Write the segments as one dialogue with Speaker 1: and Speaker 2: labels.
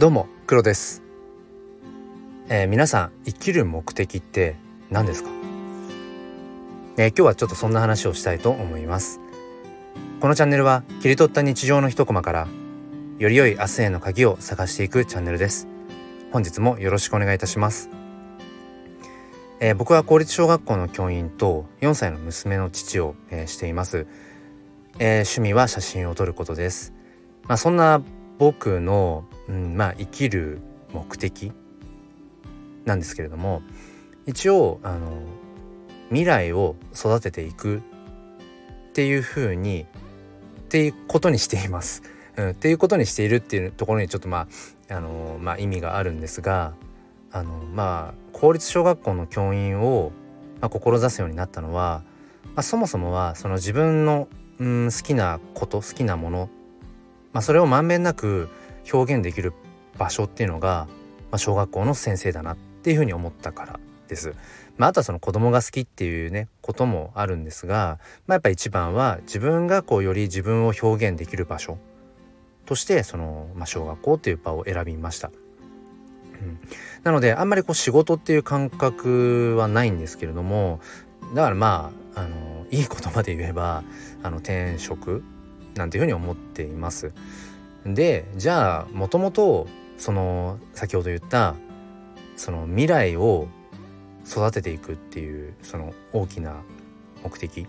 Speaker 1: どうも黒です、えー、皆さん生きる目的って何ですか、えー、今日はちょっとそんな話をしたいと思います。このチャンネルは切り取った日常の一コマからより良い明日への鍵を探していくチャンネルです。本日もよろしくお願いいたします、えー、僕は公立小学校の教員と4歳の娘の父を、えしています、え趣味は写真を撮ることです。まあ、そんな僕の、うん、まあ生きる目的なんですけれども一応あの未来を育てていくっていうふうにっていうことにしています。うん、っていうことにしているっていうところにちょっとまああの、まあ、意味があるんですがあのまあ公立小学校の教員を、まあ、志すようになったのは、まあ、そもそもはその自分の、うん、好きなこと好きなものまあ、それをまんべんなく表現できる場所っていうのが、まあ、小学校の先生だなっていうふうに思ったからです。まあ、あとはその子供が好きっていうねこともあるんですが、まあ、やっぱ一番は自分がこうより自分を表現できる場所としてその、まあ、小学校っていう場を選びました。うん、なのであんまりこう仕事っていう感覚はないんですけれどもだからまああのいい言葉で言えばあの転職なんていうふうに思っています。でじゃあもともとその先ほど言ったその未来を育てていくっていうその大きな目的、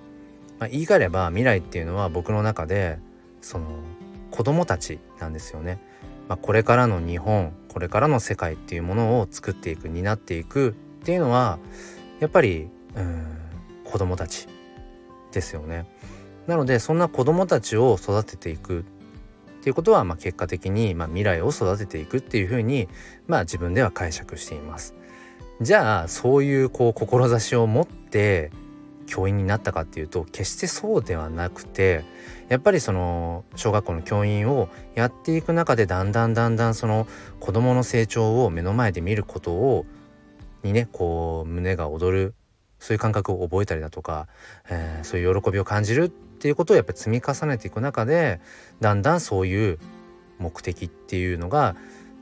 Speaker 1: まあ、言い換えれば未来っていうのは僕の中でその子供たちなんですよね。まあ、これからの日本これからの世界っていうものを作っていく担っていくっていうのはやっぱりうん子供たちですよね。なのでそんな子どもたちを育てていくっていうことは、まあ、結果的に、まあ、未来を育てていくっていうふうに、まあ、自分では解釈しています。じゃあそういうこう志を持って教員になったかっていうと決してそうではなくてやっぱりその小学校の教員をやっていく中でだんだんだんだんその子どもの成長を目の前で見ることをにねこう胸が躍るそういう感覚を覚えたりだとか、えー、そういう喜びを感じるっていうことをやっぱり積み重ねていく中でだんだんそういう目的っていうのが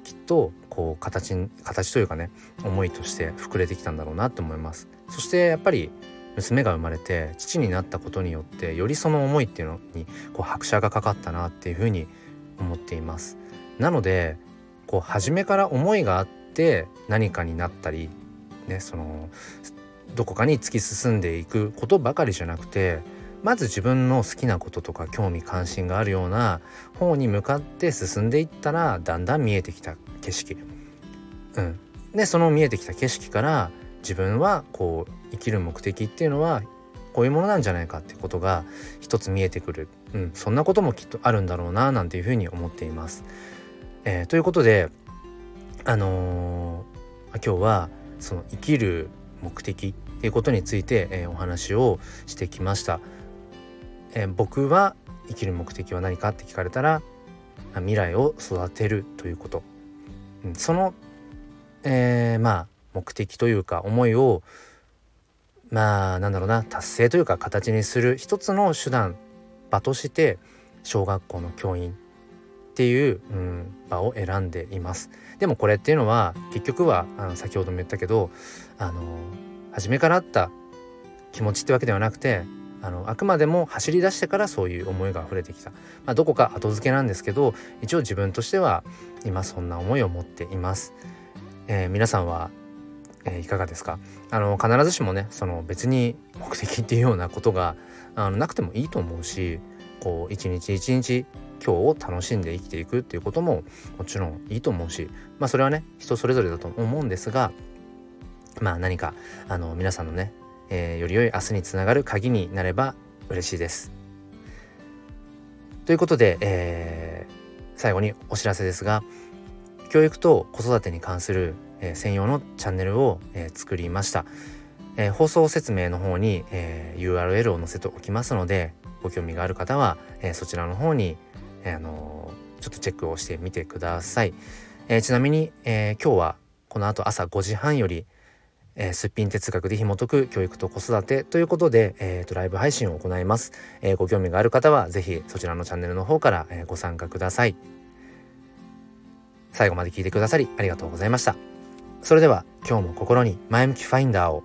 Speaker 1: きっとこう形形というかね思いとして膨れてきたんだろうなって思います。そしてやっぱり娘が生まれて父になったことによってよりその思いっていうのにこう拍車がかかったなっていうふうに思っています。なのでこう初めから思いがあって何かになったりねそのどこかに突き進んでいくことばかりじゃなくてまず自分の好きなこととか興味関心があるような方に向かって進んでいったらだんだん見えてきた景色。うん、でその見えてきた景色から自分はこう生きる目的っていうのはこういうものなんじゃないかってことが一つ見えてくる、うん、そんなこともきっとあるんだろうななんていうふうに思っています。えー、ということであのー、今日はその生きる目的っていうことについて、えー、お話をしてきました。えー、僕は生きる目的は何かって聞かれたら未来を育てるということ、うん、その、えー、まあ目的というか思いをまあなんだろうな達成というか形にする一つの手段場として小学校の教員っていう、うん、場を選んでいます。でもこれっていうのは結局はあの先ほども言ったけどあの初めからあった気持ちってわけではなくてあのあくまでも走り出してからそういう思いが溢れてきた、まあ、どこか後付けなんですけど一応自分としては今そんな思いを持っています、えー、皆さんは、え、いかがですか？あの必ずしもねその別に目的っていうようなことがあのなくてもいいと思うしこう一日一日今日を楽しんで生きていくっていうことももちろんいいと思うしまあそれはね人それぞれだと思うんですがまあ何かあの皆さんのねえー、より良い明日につながる鍵になれば嬉しいです。ということで、えー、最後にお知らせですが教育と子育てに関する、えー、専用のチャンネルを、えー、作りました、えー、放送説明の方に、えー、URL を載せておきますのでご興味がある方は、えー、そちらの方に、えー、あのー、ちょっとチェックをしてみてください、えー、ちなみに、えー、今日はこの後朝5時半より、えー、すっぴん哲学で紐解く教育と子育てということで、えーと、ライブ配信を行います、えー、ご興味がある方は是非そちらのチャンネルの方から、えー、ご参加ください。最後まで聞いてくださりありがとうございました。それでは今日も心に前向きファインダーを。